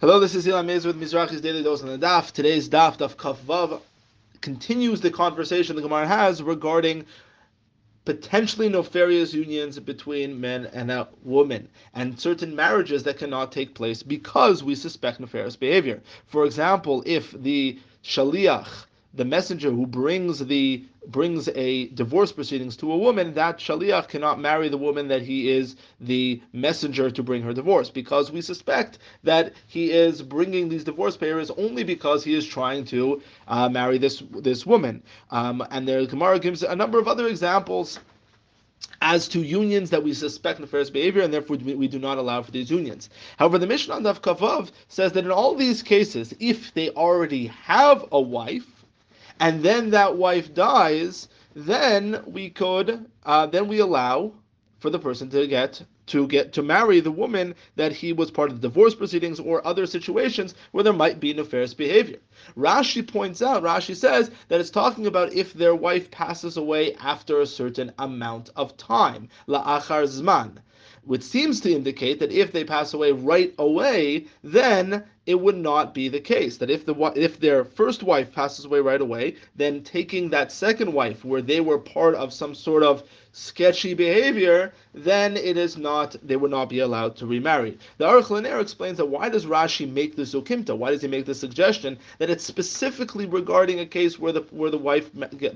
Hello, this is Ilan Mez with Mizrachi's Daily Dose on the Daf. Today's Daf, Daf Kaf Vav, continues the conversation the Gemara has regarding potentially nefarious unions between men and a woman, and certain marriages that cannot take place because we suspect nefarious behavior. For example, if the shaliach the messenger who brings the brings a divorce proceedings to a woman, that shaliach cannot marry the woman that he is the messenger to bring her divorce, because we suspect that he is bringing these divorce papers only because he is trying to uh, marry this this woman. Um, and the Gemara gives a number of other examples as to unions that we suspect nefarious behavior, and therefore we do not allow for these unions. However, the Mishnah Daf Kaf Vav says that in all these cases, if they already have a wife, and then that wife dies, then we could, uh, then we allow for the person to get to get to marry the woman that he was part of the divorce proceedings or other situations where there might be nefarious behavior. Rashi points out, Rashi says that it's talking about if their wife passes away after a certain amount of time, la'achar zman which seems to indicate that if they pass away right away, then it would not be the case. That if the if their first wife passes away right away, then taking that second wife, where they were part of some sort of sketchy behavior, then it is not, they would not be allowed to remarry. The Aruch explains that why does Rashi make this ukimta? Why does he make the suggestion that it's specifically regarding a case where the where the wife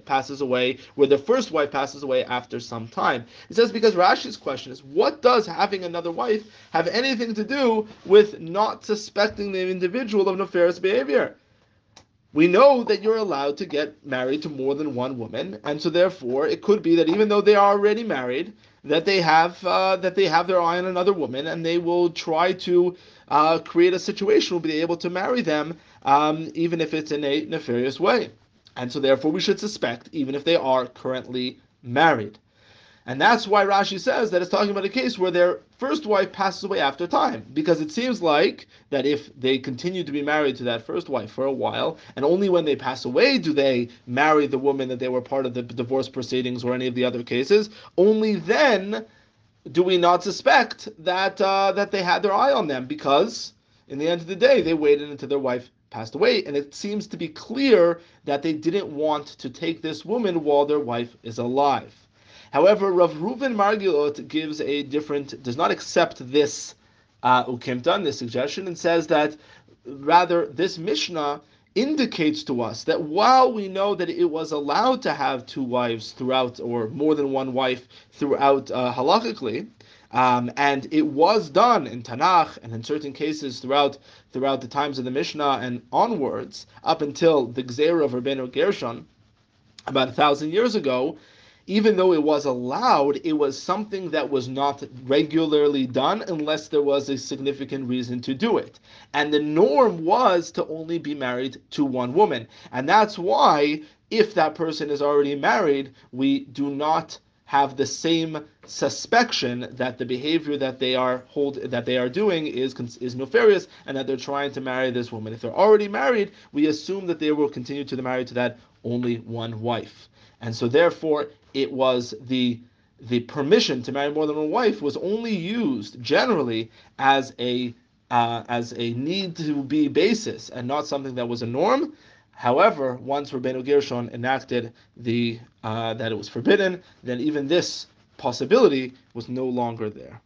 passes away, where the first wife passes away after some time? He says because Rashi's question is, what does having another wife have anything to do with not suspecting the individual of nefarious behavior? we know that you're allowed to get married to more than one woman, and so therefore it could be that even though they are already married, that they have uh, that they have their eye on another woman, and they will try to uh, create a situation will be able to marry them, um, even if it's in a nefarious way, and so therefore we should suspect even if they are currently married. And that's why Rashi says that it's talking about a case where their first wife passes away after time. Because it seems like that if they continue to be married to that first wife for a while, and only when they pass away do they marry the woman that they were part of the divorce proceedings or any of the other cases, only then do we not suspect that uh, that they had their eye on them. Because in the end of the day they waited until their wife passed away. And it seems to be clear that they didn't want to take this woman while their wife is alive However, Rav Reuven Margaliot gives a different, does not accept this uh, this suggestion, and says that rather this Mishnah indicates to us that while we know that it was allowed to have two wives throughout, or more than one wife throughout uh, halachically, um, and it was done in Tanakh and in certain cases throughout throughout the times of the Mishnah and onwards, up until the Gzera of Rabbeinu Gershon, about a thousand years ago, even though it was allowed, it was something that was not regularly done unless there was a significant reason to do it. And the norm was to only be married to one woman. And that's why, if that person is already married, we do not have the same suspicion that the behavior that they are hold that they are doing is is nefarious and that they're trying to marry this woman. If they're already married, we assume that they will continue to be married to that only one wife. And so therefore it was the the permission to marry more than one wife was only used generally as a uh, as a need to be basis and not something that was a norm. However, once Rabbeinu Gershon enacted the uh, that it was forbidden, then even this possibility was no longer there.